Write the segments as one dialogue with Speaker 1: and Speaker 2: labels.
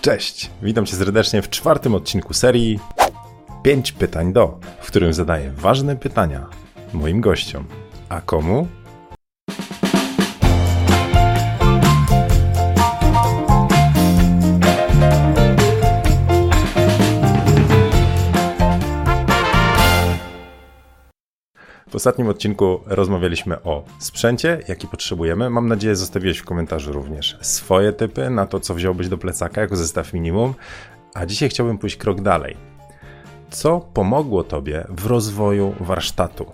Speaker 1: Cześć, witam Cię serdecznie w czwartym odcinku serii 5 pytań do, w którym zadaję ważne pytania moim gościom. A komu? Ostatnim odcinku rozmawialiśmy o sprzęcie, jaki potrzebujemy. Mam nadzieję, zostawiłeś w komentarzu również swoje typy na to, co wziąłbyś do plecaka jako zestaw minimum. A dzisiaj chciałbym pójść krok dalej. Co pomogło Tobie w rozwoju warsztatu?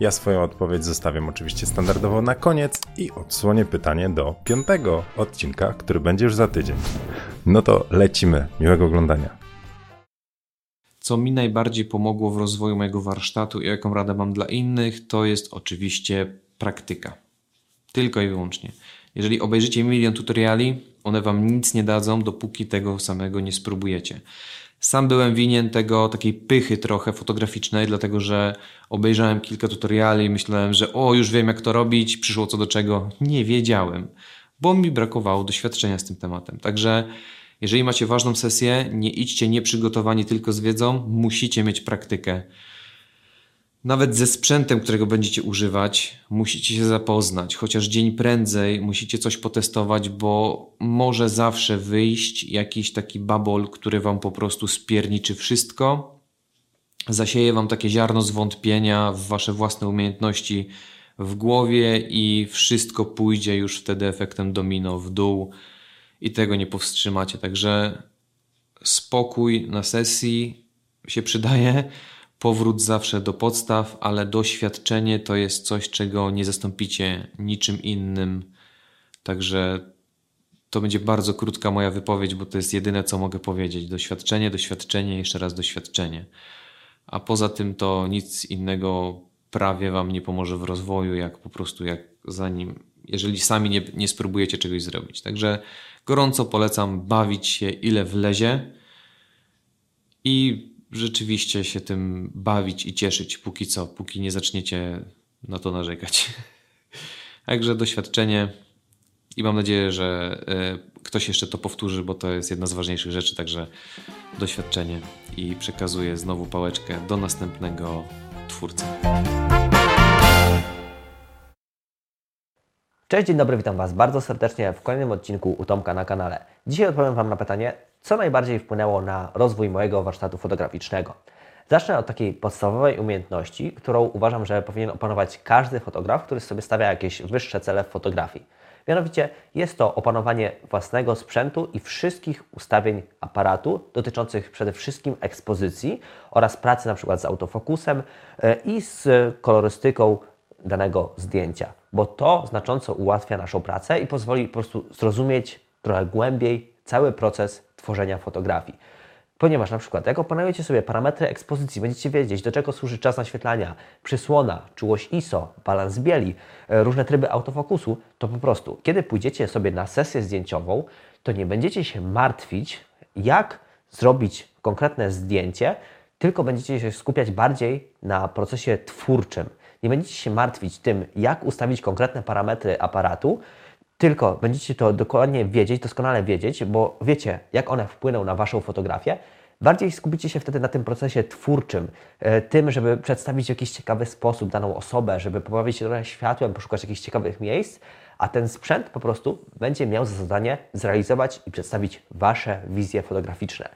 Speaker 1: Ja swoją odpowiedź zostawiam oczywiście standardowo na koniec i odsłonię pytanie do piątego odcinka, który będzie już za tydzień. No to lecimy. Miłego oglądania.
Speaker 2: Co mi najbardziej pomogło w rozwoju mojego warsztatu i jaką radę mam dla innych, to jest oczywiście praktyka. Tylko i wyłącznie. Jeżeli obejrzycie milion tutoriali, one wam nic nie dadzą, dopóki tego samego nie spróbujecie. Sam byłem winien tego takiej pychy trochę fotograficznej, dlatego że obejrzałem kilka tutoriali i myślałem, że o, już wiem jak to robić, przyszło co do czego. Nie wiedziałem, bo mi brakowało doświadczenia z tym tematem. Także jeżeli macie ważną sesję, nie idźcie nieprzygotowani tylko z wiedzą, musicie mieć praktykę. Nawet ze sprzętem, którego będziecie używać, musicie się zapoznać. Chociaż dzień prędzej musicie coś potestować, bo może zawsze wyjść jakiś taki babol, który wam po prostu spierniczy wszystko, zasieje wam takie ziarno zwątpienia w wasze własne umiejętności w głowie i wszystko pójdzie już wtedy efektem domino w dół i tego nie powstrzymacie. Także spokój na sesji się przydaje, powrót zawsze do podstaw, ale doświadczenie to jest coś, czego nie zastąpicie niczym innym. Także to będzie bardzo krótka moja wypowiedź, bo to jest jedyne, co mogę powiedzieć. Doświadczenie, doświadczenie, jeszcze raz doświadczenie. A poza tym to nic innego prawie Wam nie pomoże w rozwoju, jak po prostu jak zanim, jeżeli sami nie, nie spróbujecie czegoś zrobić. Także Gorąco polecam bawić się ile wlezie i rzeczywiście się tym bawić i cieszyć póki co, póki nie zaczniecie na to narzekać. Także doświadczenie i mam nadzieję, że e, ktoś jeszcze to powtórzy, bo to jest jedna z ważniejszych rzeczy. Także doświadczenie i przekazuję znowu pałeczkę do następnego twórcy.
Speaker 3: Cześć, dzień dobry, witam Was bardzo serdecznie w kolejnym odcinku u Tomka na kanale. Dzisiaj odpowiem Wam na pytanie, co najbardziej wpłynęło na rozwój mojego warsztatu fotograficznego. Zacznę od takiej podstawowej umiejętności, którą uważam, że powinien opanować każdy fotograf, który sobie stawia jakieś wyższe cele w fotografii. Mianowicie jest to opanowanie własnego sprzętu i wszystkich ustawień aparatu dotyczących przede wszystkim ekspozycji oraz pracy na przykład z autofokusem e, i z kolorystyką danego zdjęcia, bo to znacząco ułatwia naszą pracę i pozwoli po prostu zrozumieć trochę głębiej cały proces tworzenia fotografii. Ponieważ na przykład jak opanujecie sobie parametry ekspozycji, będziecie wiedzieć do czego służy czas naświetlania, przysłona, czułość ISO, balans bieli, e, różne tryby autofokusu, to po prostu kiedy pójdziecie sobie na sesję zdjęciową, to nie będziecie się martwić jak zrobić konkretne zdjęcie, tylko będziecie się skupiać bardziej na procesie twórczym. Nie będziecie się martwić tym, jak ustawić konkretne parametry aparatu, tylko będziecie to dokładnie wiedzieć, doskonale wiedzieć, bo wiecie, jak one wpłyną na Waszą fotografię. Bardziej skupicie się wtedy na tym procesie twórczym, e, tym, żeby przedstawić w jakiś ciekawy sposób daną osobę, żeby pobawić się trochę światłem, poszukać jakichś ciekawych miejsc, a ten sprzęt po prostu będzie miał za zadanie zrealizować i przedstawić Wasze wizje fotograficzne.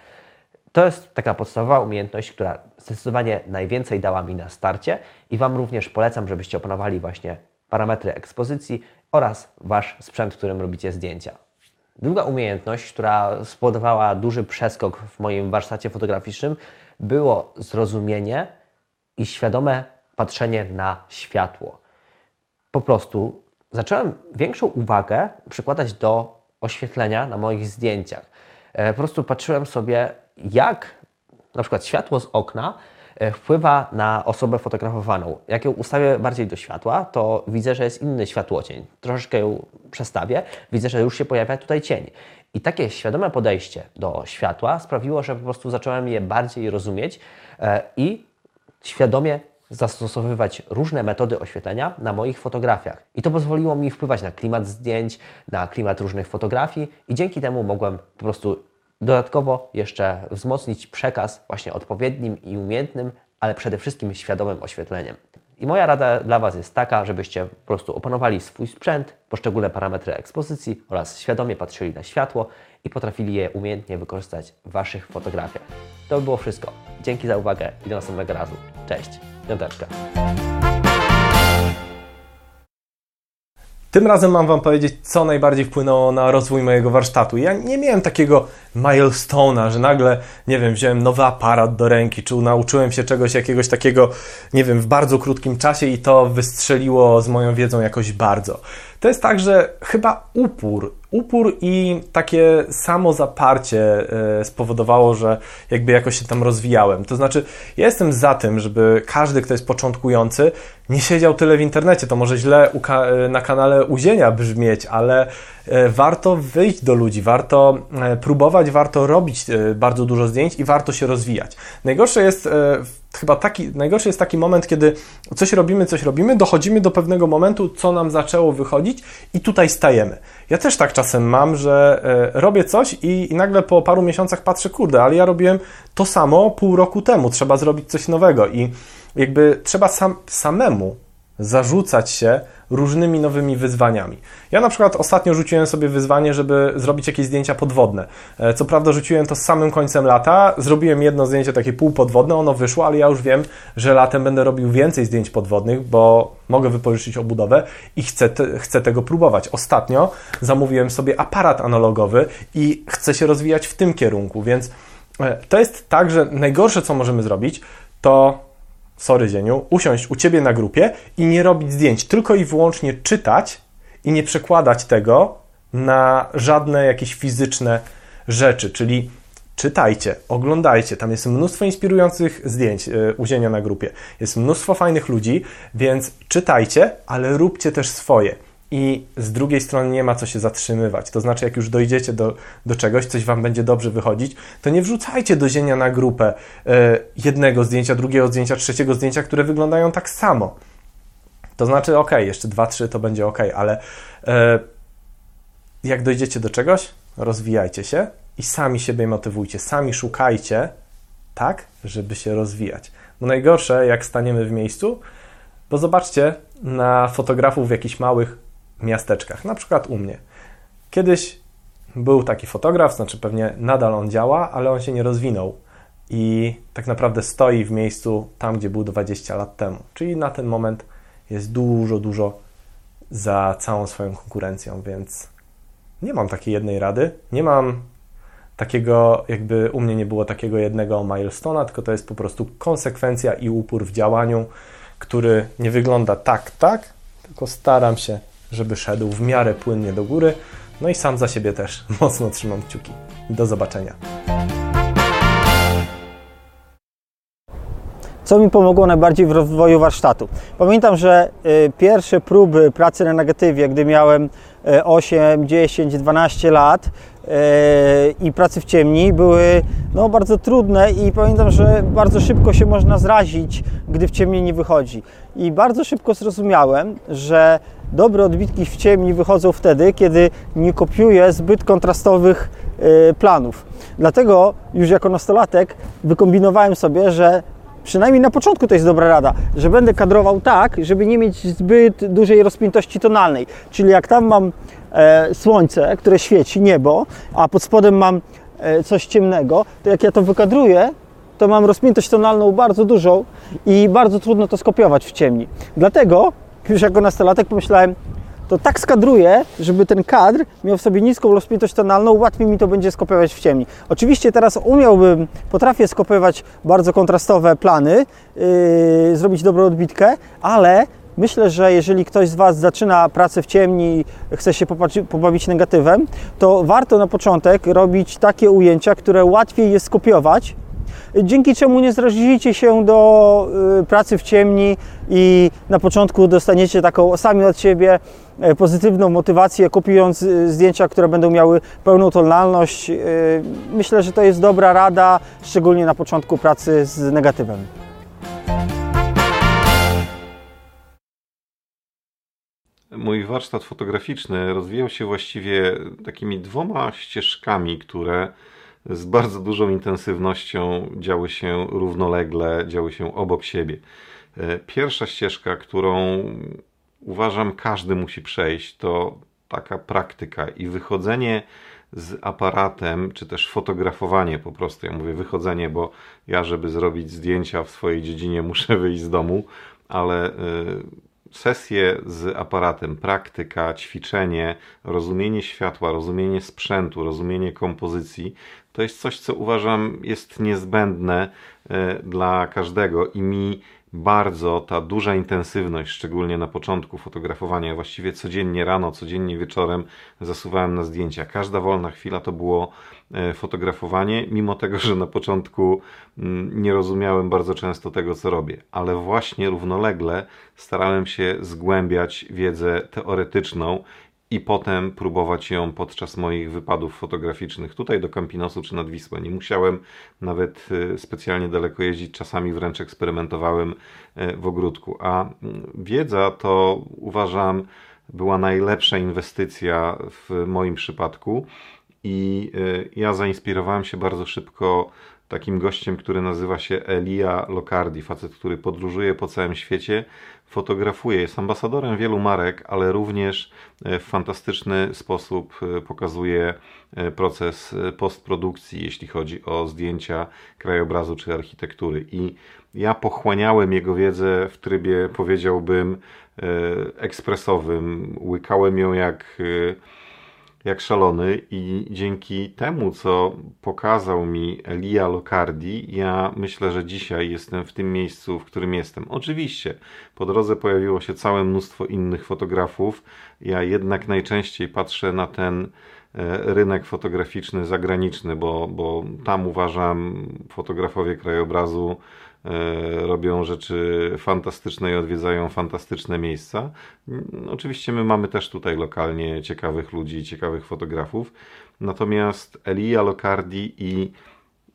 Speaker 3: To jest taka podstawowa umiejętność, która zdecydowanie najwięcej dała mi na starcie i Wam również polecam, żebyście opanowali właśnie parametry ekspozycji oraz Wasz sprzęt, którym robicie zdjęcia. Druga umiejętność, która spowodowała duży przeskok w moim warsztacie fotograficznym, było zrozumienie i świadome patrzenie na światło. Po prostu zacząłem większą uwagę przykładać do oświetlenia na moich zdjęciach. E, po prostu patrzyłem sobie, jak na przykład światło z okna e, wpływa na osobę fotografowaną. Jak ją ustawię bardziej do światła, to widzę, że jest inny światłocień. Troszeczkę ją przestawię, widzę, że już się pojawia tutaj cień. I takie świadome podejście do światła sprawiło, że po prostu zacząłem je bardziej rozumieć e, i świadomie zastosowywać różne metody oświetlenia na moich fotografiach. I to pozwoliło mi wpływać na klimat zdjęć, na klimat różnych fotografii i dzięki temu mogłem po prostu Dodatkowo jeszcze wzmocnić przekaz właśnie odpowiednim i umiejętnym, ale przede wszystkim świadomym oświetleniem. I moja rada dla Was jest taka, żebyście po prostu opanowali swój sprzęt, poszczególne parametry ekspozycji oraz świadomie patrzyli na światło i potrafili je umiejętnie wykorzystać w Waszych fotografiach. To by było wszystko. Dzięki za uwagę i do następnego razu. Cześć, piąteczka.
Speaker 4: Tym razem mam Wam powiedzieć, co najbardziej wpłynęło na rozwój mojego warsztatu. Ja nie miałem takiego milestone'a, że nagle, nie wiem, wziąłem nowy aparat do ręki, czy nauczyłem się czegoś jakiegoś takiego, nie wiem, w bardzo krótkim czasie i to wystrzeliło z moją wiedzą jakoś bardzo. To jest tak, że chyba upór, upór i takie samo zaparcie e, spowodowało, że jakby jakoś się tam rozwijałem. To znaczy, ja jestem za tym, żeby każdy, kto jest początkujący, nie siedział tyle w internecie. To może źle e, na kanale Uzienia brzmieć, ale warto wyjść do ludzi, warto próbować, warto robić bardzo dużo zdjęć i warto się rozwijać. Najgorsze jest chyba taki, najgorszy jest taki moment, kiedy coś robimy, coś robimy, dochodzimy do pewnego momentu, co nam zaczęło wychodzić i tutaj stajemy. Ja też tak czasem mam, że e, robię coś i nagle po paru miesiącach patrzę, kurde, ale ja robiłem to samo pół roku temu, trzeba zrobić coś nowego i jakby trzeba sam, samemu zarzucać się różnymi nowymi wyzwaniami. Ja na przykład ostatnio rzuciłem sobie wyzwanie, żeby zrobić jakieś zdjęcia podwodne. E, co prawda rzuciłem to z samym końcem lata, zrobiłem jedno zdjęcie takie półpodwodne, ono wyszło, ale ja już wiem, że latem będę robił więcej zdjęć podwodnych, bo mogę wypożyczyć obudowę i chcę, te, chcę tego próbować. Ostatnio zamówiłem sobie aparat analogowy i chcę się rozwijać w tym kierunku, więc e, to jest tak, że najgorsze, co możemy zrobić, to sorry Zieniu, usiąść u Ciebie na grupie i nie robić zdjęć, tylko i wyłącznie czytać i nie przekładać tego na żadne jakieś fizyczne rzeczy, czyli czytajcie, oglądajcie, tam jest mnóstwo inspirujących zdjęć e, u Zienia na grupie, jest mnóstwo fajnych ludzi, więc czytajcie, ale róbcie też swoje i z drugiej strony nie ma co się zatrzymywać. To znaczy, jak już dojdziecie do, do czegoś, coś Wam będzie dobrze wychodzić, to nie wrzucajcie do zienia na grupę e, jednego zdjęcia, drugiego zdjęcia, trzeciego zdjęcia, które wyglądają tak samo. To znaczy, ok, jeszcze dwa, trzy to będzie ok, ale e, jak dojdziecie do czegoś, rozwijajcie się i sami siebie motywujcie, sami szukajcie, tak, żeby się rozwijać. Bo najgorsze, jak staniemy w miejscu, bo zobaczcie na fotografów jakichś małych miasteczkach, na przykład u mnie. Kiedyś był taki fotograf, znaczy pewnie nadal on działa, ale on się nie rozwinął i tak naprawdę stoi w miejscu tam, gdzie był 20 lat temu. Czyli na ten moment jest dużo, dużo za całą swoją konkurencją, więc nie mam takiej jednej rady. Nie mam takiego, jakby u mnie nie było takiego jednego milestone'a, tylko to jest po prostu konsekwencja i upór w działaniu, który nie wygląda tak, tak, tylko staram się żeby szedł w miarę płynnie do góry. No i sam za siebie też mocno trzymam kciuki. Do zobaczenia.
Speaker 5: Co mi pomogło najbardziej w rozwoju warsztatu? Pamiętam, że y, pierwsze próby pracy na negatywie, gdy miałem 8, 10, 12 lat y, i pracy w ciemni były no, bardzo trudne i pamiętam, że bardzo szybko się można zrazić, gdy w ciemni nie wychodzi. I bardzo szybko zrozumiałem, że dobre odbitki w ciemni wychodzą wtedy, kiedy nie kopiuję zbyt kontrastowych y, planów. Dlatego już jako nastolatek wykombinowałem sobie, że przynajmniej na początku to jest dobra rada, że będę kadrował tak, żeby nie mieć zbyt dużej rozpiętości tonalnej. Czyli jak tam mam e, słońce, które świeci, niebo, a pod spodem mam e, coś ciemnego, to jak ja to wykadruję, to mam rozpiętość tonalną bardzo dużą i bardzo trudno to skopiować w ciemni. Dlatego już jako nastolatek pomyślałem, to tak skadruję, żeby ten kadr miał w sobie niską rozpiętość tonalną, łatwiej mi to będzie skopiować w ciemni. Oczywiście teraz umiałbym, potrafię skopiować bardzo kontrastowe plany, yy, zrobić dobrą odbitkę, ale myślę, że jeżeli ktoś z Was zaczyna pracę w ciemni i chce się pobawić negatywem, to warto na początek robić takie ujęcia, które łatwiej jest skopiować, dzięki czemu nie zrazicie się do y, pracy w ciemni i na początku dostaniecie taką sami od siebie e, pozytywną motywację, kopiując y, zdjęcia, które będą miały pełną tonalność. Y, myślę, że to jest dobra rada, szczególnie na początku pracy z negatywem.
Speaker 6: Mój warsztat fotograficzny rozwijał się właściwie takimi dwoma ścieżkami, które z bardzo dużą intensywnością działy się równolegle, działy się obok siebie. E, pierwsza ścieżka, którą uważam każdy musi przejść, to taka praktyka i wychodzenie z aparatem, czy też fotografowanie po prostu. Ja mówię wychodzenie, bo ja, żeby zrobić zdjęcia w swojej dziedzinie, muszę wyjść z domu, ale y, sesje z aparatem, praktyka, ćwiczenie, rozumienie światła, rozumienie sprzętu, rozumienie kompozycji, to jest coś, co uważam jest niezbędne y, dla każdego i mi bardzo ta duża intensywność, szczególnie na początku fotografowania, właściwie codziennie rano, codziennie wieczorem zasuwałem na zdjęcia. Każda wolna chwila to było e, fotografowanie, mimo tego, że na początku mm, nie rozumiałem bardzo często tego, co robię, ale właśnie równolegle starałem się zgłębiać wiedzę teoretyczną i potem próbować ją podczas moich wypadów fotograficznych tutaj do Campinosu czy nad Wisłę. Nie musiałem nawet y, specjalnie daleko jeździć, czasami wręcz eksperymentowałem y, w ogródku. A mm, wiedza to uważam była najlepsza inwestycja w moim przypadku i y, ja zainspirowałem się bardzo szybko takim gościem, który nazywa się Elia Locardi, facet, który podróżuje po całym świecie, fotografuje, jest ambasadorem wielu marek, ale również e, w fantastyczny sposób e, pokazuje e, proces postprodukcji, jeśli chodzi o zdjęcia krajobrazu czy architektury. I ja pochłaniałem jego wiedzę w trybie, powiedziałbym, ekspresowym. Łykałem ją jak jak szalony i dzięki temu, co pokazał mi Elia Locardi, ja myślę, że dzisiaj jestem w tym miejscu, w którym jestem. Oczywiście, po drodze pojawiło się całe mnóstwo innych fotografów. Ja jednak najczęściej patrzę na ten e, rynek fotograficzny zagraniczny, bo, bo tam uważam fotografowie krajobrazu robią rzeczy fantastyczne i odwiedzają fantastyczne miejsca. Oczywiście my mamy też tutaj lokalnie ciekawych ludzi, ciekawych fotografów. Natomiast Elia Locardi i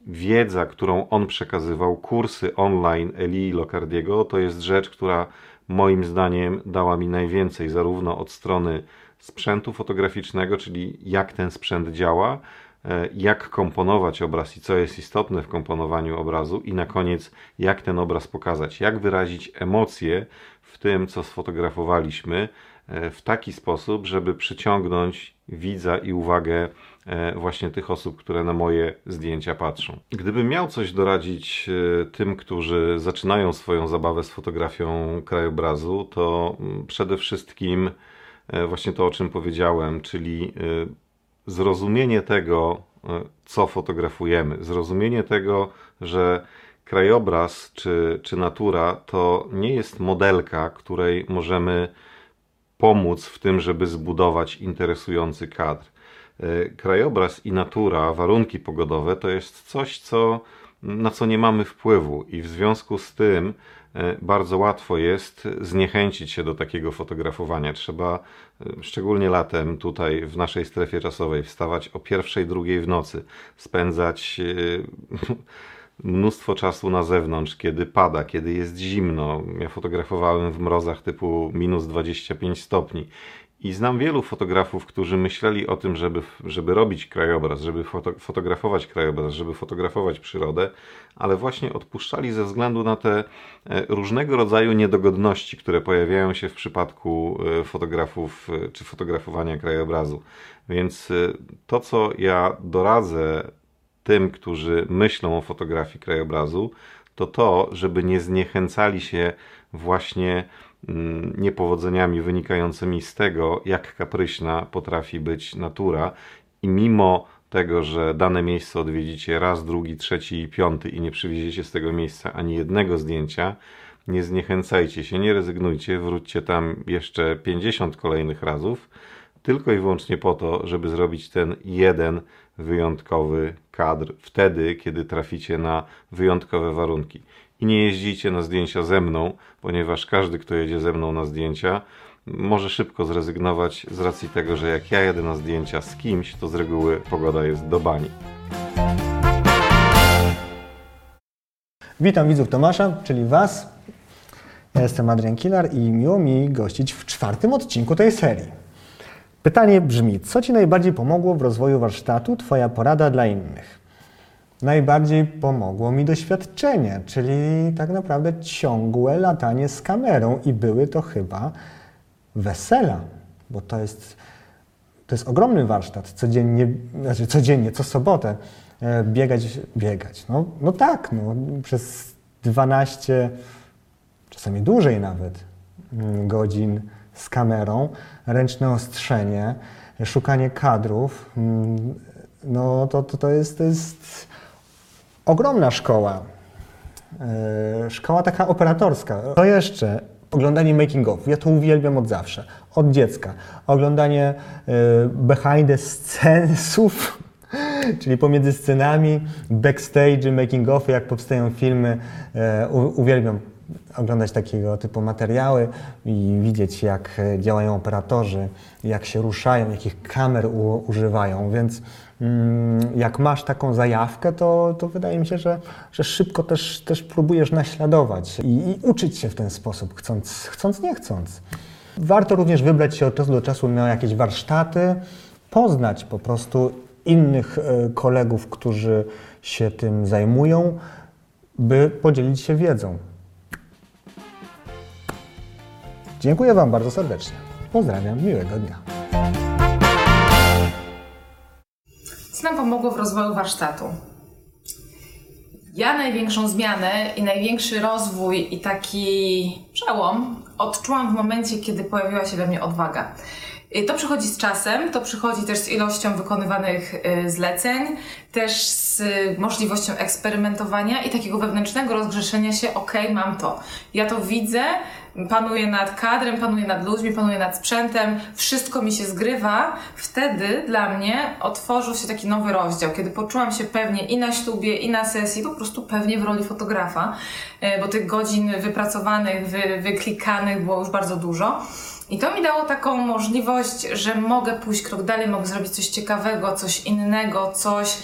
Speaker 6: wiedza, którą on przekazywał, kursy online Elii Locardiego, to jest rzecz, która moim zdaniem dała mi najwięcej, zarówno od strony sprzętu fotograficznego, czyli jak ten sprzęt działa, E, jak komponować obraz i co jest istotne w komponowaniu obrazu, i na koniec, jak ten obraz pokazać, jak wyrazić emocje w tym, co sfotografowaliśmy, e, w taki sposób, żeby przyciągnąć widza i uwagę e, właśnie tych osób, które na moje zdjęcia patrzą. Gdybym miał coś doradzić tym, którzy zaczynają swoją zabawę z fotografią krajobrazu, to mm, przede wszystkim właśnie to, o czym powiedziałem, czyli zrozumienie tego, e, co fotografujemy, zrozumienie tego, że krajobraz czy, czy natura to nie jest modelka, której możemy pomóc w tym, żeby zbudować interesujący kadr. E, krajobraz i natura, warunki pogodowe to jest coś, co, na co nie mamy wpływu, i w związku z tym E, bardzo łatwo jest zniechęcić się do takiego fotografowania. Trzeba, e, szczególnie latem, tutaj w naszej strefie czasowej, wstawać o pierwszej, drugiej w nocy, spędzać e, mnóstwo czasu na zewnątrz, kiedy pada, kiedy jest zimno. Ja fotografowałem w mrozach typu minus 25 stopni i znam wielu fotografów, którzy myśleli o tym, żeby, żeby robić krajobraz, żeby foto, fotografować krajobraz, żeby fotografować przyrodę, ale właśnie odpuszczali ze względu na te e, różnego rodzaju niedogodności, które pojawiają się w przypadku e, fotografów e, czy fotografowania krajobrazu. Więc to, co ja doradzę tym, którzy myślą o fotografii krajobrazu, to to, żeby nie zniechęcali się właśnie niepowodzeniami wynikającymi z tego, jak kapryśna potrafi być natura. I mimo tego, że dane miejsce odwiedzicie raz, drugi, trzeci i piąty i nie przywieziecie z tego miejsca ani jednego zdjęcia, nie zniechęcajcie się, nie rezygnujcie, wróćcie tam jeszcze 50 kolejnych razów, tylko i wyłącznie po to, żeby zrobić ten jeden wyjątkowy kadr wtedy, kiedy traficie na wyjątkowe warunki i nie jeździcie na zdjęcia ze mną, ponieważ każdy, kto jedzie ze mną na zdjęcia, może szybko zrezygnować z racji tego, że jak ja jedę na zdjęcia z kimś, to z reguły pogoda jest do bani.
Speaker 7: Witam widzów Tomasza, czyli Was. Ja jestem Adrian Kilar i miło mi gościć w czwartym odcinku tej serii. Pytanie brzmi, co Ci najbardziej pomogło w rozwoju warsztatu? Twoja porada dla innych. Najbardziej pomogło mi doświadczenie, czyli tak naprawdę ciągłe latanie z kamerą i były to chyba wesela, bo to jest, to jest ogromny warsztat. Codziennie, znaczy codziennie, co sobotę e, biegać, biegać. No, no tak, no, przez 12, czasami dłużej nawet, mm, godzin z kamerą, ręczne ostrzenie, szukanie kadrów, mm, no to, to, to, jest, to jest ogromna szkoła. E, Szkoła taka operatorska. To jeszcze oglądanie making of. Ja to uwielbiam od zawsze, od dziecka. Oglądanie e, behind the scenesów, czyli pomiędzy scenami, backstage, making of, jak powstają filmy. E, Uwielbiam oglądać takiego typu materiały i widzieć, jak działają operatorzy, jak się ruszają, jakich kamer używają, więc jak masz taką zajawkę, to, to wydaje mi się, że, że szybko też, też próbujesz naśladować i, i uczyć się w ten sposób, chcąc, chcąc nie chcąc. Warto również wybrać się od czasu do czasu na jakieś warsztaty, poznać po prostu innych e, kolegów, którzy się tym zajmują, by podzielić się wiedzą. Dziękuję Wam bardzo serdecznie. Pozdrawiam, miłego dnia.
Speaker 8: Nam pomogło w rozwoju warsztatu? Ja największą zmianę i największy rozwój i taki przełom odczułam w momencie, kiedy pojawiła się we mnie odwaga. Y, To przychodzi z czasem, to przychodzi też z ilością wykonywanych y, zleceń, też z możliwością eksperymentowania i takiego wewnętrznego rozgrzeszenia się, okej, mam to. Ja to widzę, panuję nad kadrem, panuję nad ludźmi, panuję nad sprzętem, wszystko mi się zgrywa. Wtedy dla mnie otworzył się taki nowy rozdział, kiedy poczułam się pewnie i na ślubie, i na sesji, po prostu pewnie w roli fotografa, e, bo tych godzin wypracowanych, wy, wyklikanych było już bardzo dużo. I to mi dało taką możliwość, że mogę pójść krok dalej, mogę zrobić coś ciekawego, coś innego, coś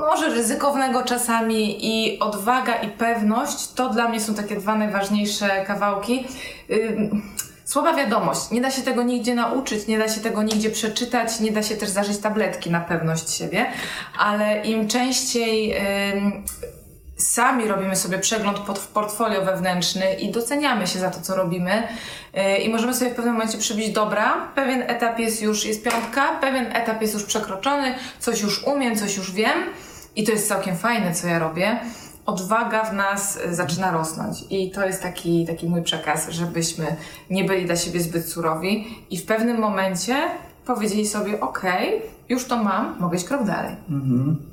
Speaker 8: może ryzykownego czasami i odwaga i pewność, to dla mnie są takie dwa najważniejsze kawałki. Słaba wiadomość. Nie da się tego nigdzie nauczyć, nie da się tego nigdzie przeczytać, nie da się też zażyć tabletki na pewność siebie, ale im częściej sami robimy sobie przegląd pod portfolio wewnętrzny i doceniamy się za to, co robimy i możemy sobie w pewnym momencie przybić, dobra, pewien etap jest już, jest piątka, pewien etap jest już przekroczony, coś już umiem, coś już wiem i to jest całkiem fajne, co ja robię. Odwaga w nas y, zaczyna rosnąć i to jest taki, taki mój przekaz, żebyśmy nie byli dla siebie zbyt surowi i w pewnym momencie powiedzieli sobie, okej, już to mam, mogę iść krok dalej.
Speaker 9: Em,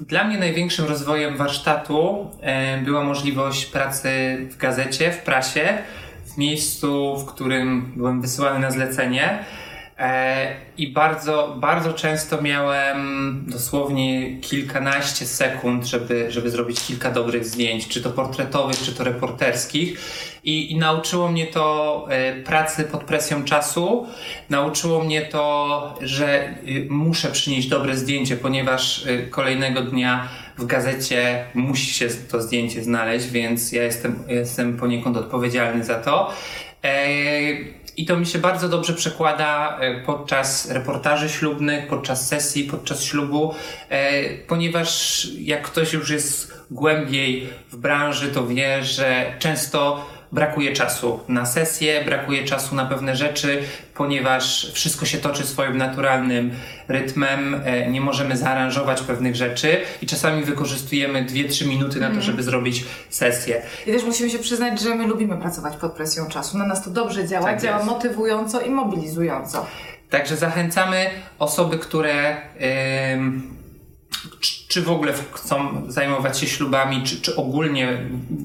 Speaker 9: Dla mnie największym rozwojem warsztatu była możliwość pracy w gazecie, w prasie, w miejscu, w którym byłem wysyłany na zlecenie. E, I bardzo, bardzo często miałem dosłownie kilkanaście sekund, żeby, żeby zrobić kilka dobrych zdjęć, czy to portretowych, czy to reporterskich. I, i nauczyło mnie to e, pracy pod presją czasu. Nauczyło mnie to, że y, muszę przynieść dobre zdjęcie, ponieważ y, kolejnego dnia w gazecie musi się to zdjęcie znaleźć, więc ja jestem, jestem poniekąd odpowiedzialny za to. E, I to mi się bardzo dobrze przekłada e, podczas reportaży ślubnych, podczas sesji, podczas ślubu, e, ponieważ jak ktoś już jest głębiej w branży, to wie, że często brakuje czasu na sesję, brakuje czasu na pewne rzeczy, ponieważ wszystko się toczy swoim naturalnym rytmem, e, nie możemy zaaranżować pewnych rzeczy i czasami wykorzystujemy 2-3 minuty na to, żeby zrobić sesję.
Speaker 8: I też musimy się przyznać, że my lubimy pracować pod presją czasu. Na nas to dobrze działa,
Speaker 9: Tak
Speaker 8: działa
Speaker 9: jest.
Speaker 8: motywująco i mobilizująco.
Speaker 9: Także zachęcamy osoby, które ym, czy, w ogóle chcą zajmować się ślubami, czy, czy ogólnie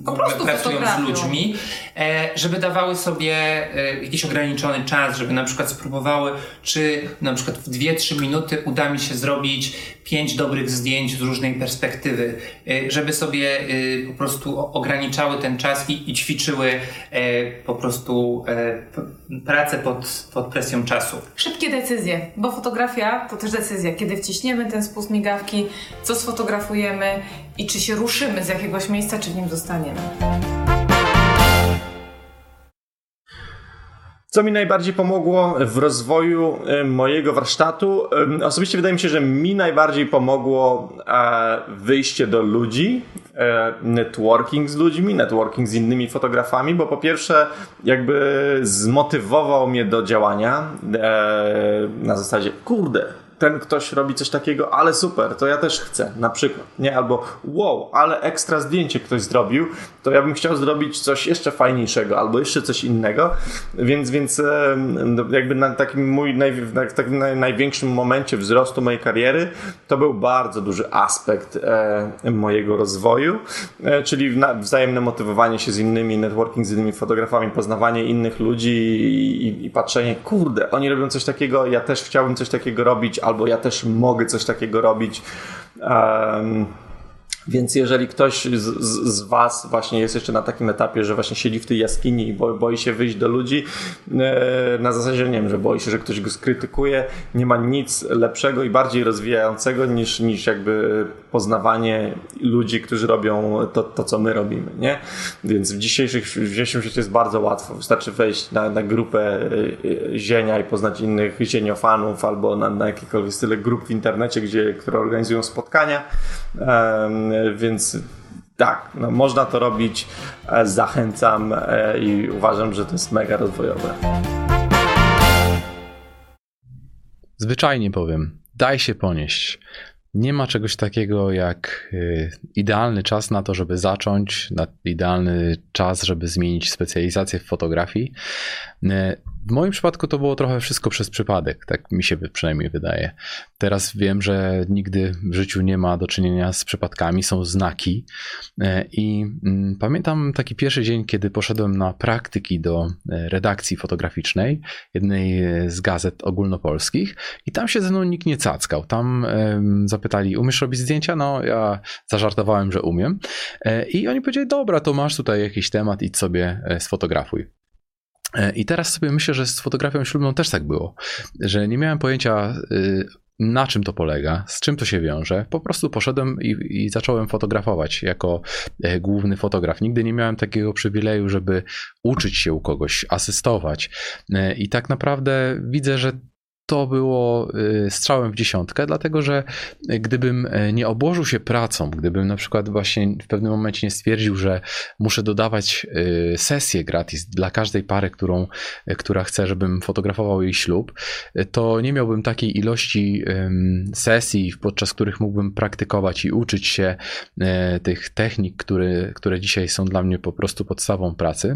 Speaker 9: w ogóle
Speaker 8: prostu
Speaker 9: pracują z ludźmi, e, żeby dawały sobie e, jakiś ograniczony czas, żeby na przykład spróbowały, czy na przykład w 2-3 minuty uda mi się zrobić 5 dobrych zdjęć z różnej perspektywy, e, żeby sobie po prostu ograniczały ten czas i, i ćwiczyły po prostu pracę pod, pod presją czasu.
Speaker 8: Szybkie decyzje, bo fotografia to też decyzja. Kiedy wciśniemy ten spust migawki, co sfotografujemy i czy się ruszymy z jakiegoś miejsca, czy w nim zostaniemy.
Speaker 10: Co mi najbardziej pomogło w rozwoju mojego warsztatu? Osobiście wydaje mi się, że mi najbardziej pomogło e, wyjście do ludzi, e, networking z ludźmi, networking z innymi fotografami, bo po pierwsze jakby zmotywował mnie do działania e, na zasadzie, kurde, ten ktoś robi coś takiego, ale super, to ja też chcę, na przykład, nie? Albo wow, ale ekstra zdjęcie ktoś zrobił, to ja bym chciał zrobić coś jeszcze fajniejszego, albo jeszcze coś innego, więc, więc jakby na takim mój, naj, na takim największym momencie wzrostu mojej kariery, to był bardzo duży aspekt e, mojego rozwoju, e, czyli wzajemne motywowanie się z innymi, networking z innymi fotografami, poznawanie innych ludzi i, i, i patrzenie, kurde, oni robią coś takiego, ja też chciałbym coś takiego robić, albo ja też mogę coś takiego robić. Um, więc jeżeli ktoś z, z, z, Was właśnie jest jeszcze na takim etapie, że właśnie siedzi w tej jaskini i boi, boi się wyjść do ludzi, e, na zasadzie, nie wiem, że boi się, że ktoś go skrytykuje, nie ma nic lepszego i bardziej rozwijającego niż, niż jakby poznawanie ludzi, którzy robią to, to co my robimy, nie? Więc w dzisiejszym, w dzisiejszym świecie jest bardzo łatwo. Wystarczy wejść na, na grupę e, zienia i poznać innych zieniofanów albo na, na jakiekolwiek style grup w internecie, gdzie, które organizują spotkania. Więc tak, no, można to robić, e, zachęcam e, i uważam, że to jest mega rozwojowe.
Speaker 11: Zwyczajnie powiem, daj się ponieść. Nie ma czegoś takiego jak y, idealny czas na to, żeby zacząć, idealny czas, żeby zmienić specjalizację w fotografii. W moim przypadku to było trochę wszystko przez przypadek, tak mi się przynajmniej wydaje. Teraz wiem, że nigdy w życiu nie ma do czynienia z przypadkami, są znaki. E, I mm, pamiętam taki pierwszy dzień, kiedy poszedłem na praktyki do e, redakcji fotograficznej jednej e, z gazet ogólnopolskich, i tam się ze mną nikt nie cackał. Tam zapytali, umiesz robić zdjęcia? No, ja zażartowałem, że umiem. I oni powiedzieli, dobra, to masz tutaj jakiś temat, idź sobie sfotografuj. E, I teraz sobie myślę, że z fotografią ślubną też tak było, że nie miałem pojęcia y, na czym to polega, z czym to się wiąże. Po prostu poszedłem i, i, zacząłem fotografować jako e, główny fotograf. Nigdy nie miałem takiego przywileju, żeby uczyć się u kogoś, asystować. E, I tak naprawdę widzę, że to było y, strzałem w dziesiątkę, dlatego że gdybym e, nie obłożył się pracą, gdybym na przykład właśnie w pewnym momencie nie stwierdził, że muszę dodawać y, sesję gratis dla każdej pary, którą, która chce, żebym fotografował jej ślub, to nie miałbym takiej ilości sesji, podczas których mógłbym praktykować i uczyć się tych technik, które, które dzisiaj są dla mnie po prostu podstawą pracy.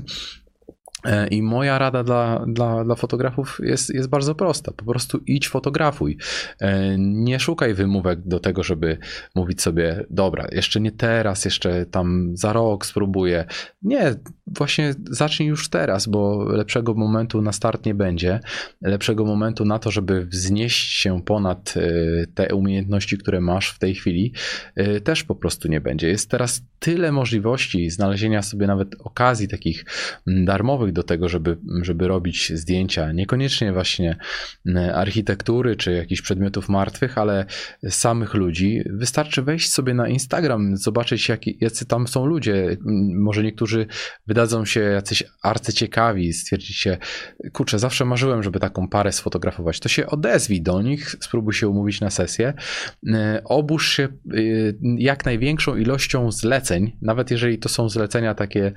Speaker 11: E, I moja rada dla, dla, dla fotografów jest, jest bardzo prosta. Po prostu idź fotografuj. E, nie szukaj wymówek do tego, żeby mówić sobie, dobra, jeszcze nie teraz, jeszcze tam za rok spróbuję. Nie, właśnie zacznij już teraz, bo lepszego momentu na start nie będzie. Lepszego momentu na to, żeby wznieść się ponad e, te umiejętności, które masz w tej chwili, też po prostu nie będzie. Jest teraz tyle możliwości znalezienia sobie nawet okazji takich darmowych do tego, żeby, żeby robić zdjęcia, niekoniecznie właśnie e, architektury czy jakichś przedmiotów martwych, ale samych ludzi. Wystarczy wejść sobie na Instagram, zobaczyć jak, jacy tam są ludzie. Może niektórzy wydadzą się jacyś arcyciekawi, stwierdzić się, kurczę, zawsze marzyłem, żeby taką parę sfotografować. To się odezwij do nich, spróbuj się umówić na sesję. E, obóż się e, jak największą ilością zleceń, nawet jeżeli to są zlecenia takie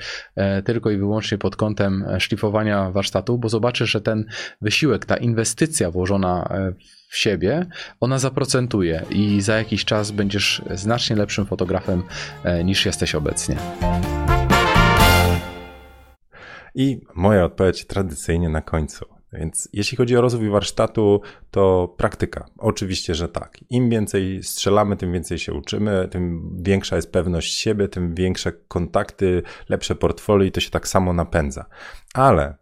Speaker 11: tylko i wyłącznie pod kątem szlifowania warsztatu, bo zobaczysz, że ten wysiłek, ta inwestycja włożona e, w siebie, ona zaprocentuje i za jakiś czas będziesz znacznie lepszym fotografem e, niż jesteś obecnie. I moja odpowiedź tradycyjnie na końcu. Więc jeśli chodzi o rozwój warsztatu, to praktyka. Oczywiście, że tak. Im więcej strzelamy, tym więcej się uczymy, tym większa jest pewność siebie, tym większe kontakty, lepsze portfolio i to się tak samo napędza. Ale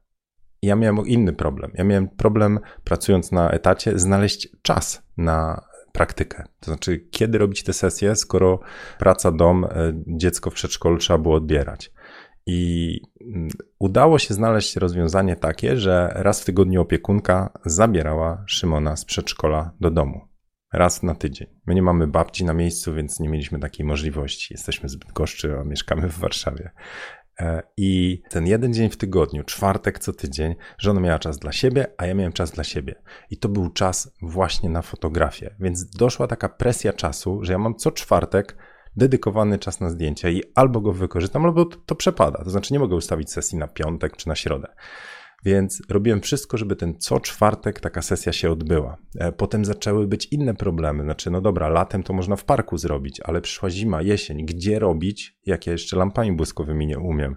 Speaker 11: ja miałem inny problem. Ja miałem problem, pracując na etacie, znaleźć czas na praktykę. To znaczy, kiedy robić te sesje, skoro praca, dom, e, dziecko w przedszkolu trzeba było odbierać. I mm, udało się znaleźć rozwiązanie takie, że raz w tygodniu opiekunka zabierała Szymona z przedszkola do domu. Raz na tydzień. My nie mamy babci na miejscu, więc nie mieliśmy takiej możliwości. Jesteśmy zbyt goszczy, a mieszkamy w Warszawie.
Speaker 1: E, I ten jeden dzień w tygodniu, czwartek co tydzień, żona miała czas dla siebie, a ja miałem czas dla siebie. I to był czas właśnie na fotografię. Więc doszła taka presja czasu, że ja mam co czwartek dedykowany czas na zdjęcia i albo go wykorzystam, albo to, przepada. To znaczy nie mogę ustawić sesji na piątek czy na środę. Więc robiłem wszystko, żeby ten co czwartek taka sesja się odbyła. E, potem zaczęły być inne problemy. Znaczy, no dobra, latem to można w parku zrobić, ale przyszła zima, jesień. Gdzie robić, jak ja jeszcze lampami błyskowymi nie umiem?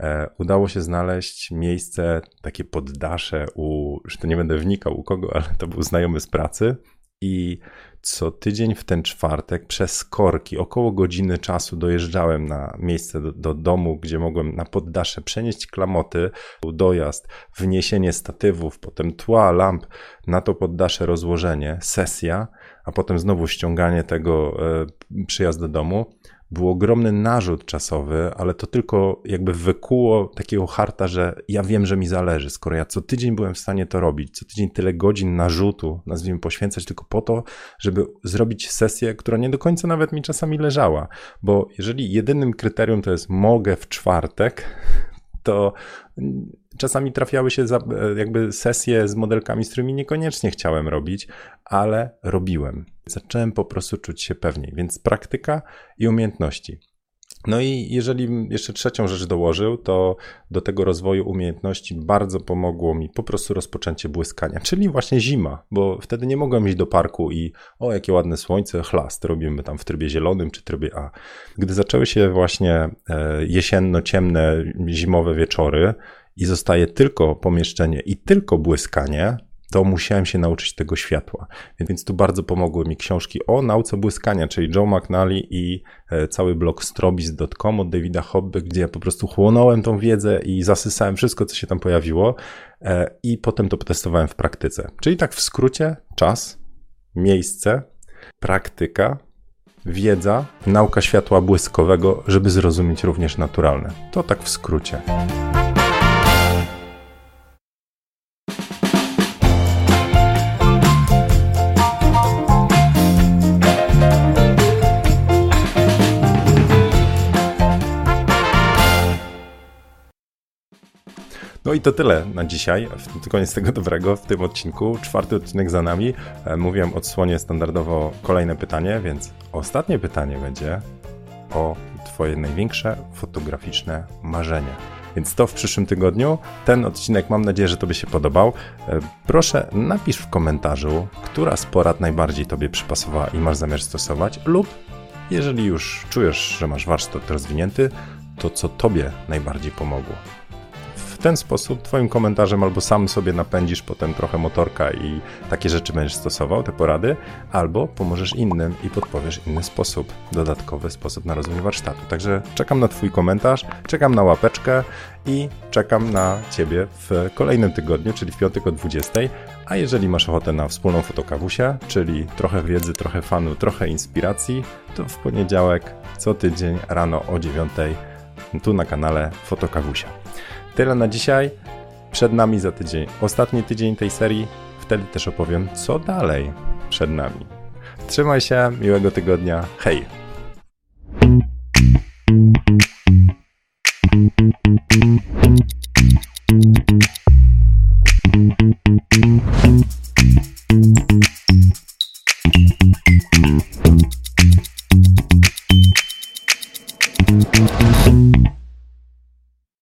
Speaker 1: E, udało się znaleźć miejsce, takie poddasze u, że to nie będę wnikał u kogo, ale to był znajomy z pracy i co tydzień w ten czwartek przez korki, około godziny czasu dojeżdżałem na miejsce do, do, domu, gdzie mogłem na poddasze przenieść klamoty, dojazd, wniesienie statywów, potem tła, lamp, na to poddasze rozłożenie, sesja, a potem znowu ściąganie tego, e, przyjazd do domu był ogromny narzut czasowy, ale to tylko jakby wykuło takiego harta, że ja wiem, że mi zależy. Skoro ja co tydzień byłem w stanie to robić, co tydzień tyle godzin narzutu, nazwijmy, poświęcać tylko po to, żeby zrobić sesję, która nie do końca nawet mi czasami leżała. Bo jeżeli jedynym kryterium to jest mogę w czwartek, to czasami trafiały się za, jakby sesje z modelkami, z którymi niekoniecznie chciałem robić, ale robiłem. Zacząłem po prostu czuć się pewniej, więc praktyka i umiejętności. No i jeżeli jeszcze trzecią rzecz dołożył, to do tego rozwoju umiejętności bardzo pomogło mi po prostu rozpoczęcie błyskania, czyli właśnie zima, bo wtedy nie mogłem iść do parku i o, jakie ładne słońce, chlast, robimy tam w trybie zielonym czy trybie A. Gdy zaczęły się właśnie e, jesienno-ciemne, zimowe wieczory i zostaje tylko pomieszczenie i tylko błyskanie, to musiałem się nauczyć tego światła. Więc tu bardzo pomogły mi książki o nauce błyskania, czyli Joe McNally i e, cały blog strobis.com od Davida Hobby, gdzie ja po prostu chłonąłem tą wiedzę i zasysałem wszystko, co się tam pojawiło e, i potem to testowałem w praktyce. Czyli tak w skrócie czas, miejsce, praktyka, wiedza, nauka światła błyskowego, żeby zrozumieć również naturalne. To tak w skrócie. I to tyle na dzisiaj. Koniec tego dobrego w tym odcinku. Czwarty odcinek za nami. E, mówiłem odsłonie standardowo kolejne pytanie, więc ostatnie pytanie będzie o Twoje największe fotograficzne marzenia. Więc to w przyszłym tygodniu. Ten odcinek mam nadzieję, że Tobie się podobał. E, proszę napisz w komentarzu, która z porad najbardziej Tobie przypasowała i masz zamiar stosować, lub jeżeli już czujesz, że masz warsztat rozwinięty, to co Tobie najbardziej pomogło ten sposób Twoim komentarzem albo sam sobie napędzisz potem trochę motorka i takie rzeczy będziesz stosował, te porady, albo pomożesz innym i podpowiesz inny sposób, dodatkowy sposób na rozwój warsztatu. Także czekam na Twój komentarz, czekam na łapeczkę i czekam na Ciebie w kolejnym tygodniu, czyli w piątek o 20. A jeżeli masz ochotę na wspólną fotokawusię, czyli trochę wiedzy, trochę fanu, trochę inspiracji, to w poniedziałek co tydzień rano o 9 tu na kanale Fotokawusia. Tyle na dzisiaj. Przed nami za tydzień. Ostatni tydzień tej serii. Wtedy też opowiem, co dalej przed nami. Trzymaj się, miłego tygodnia. Hej!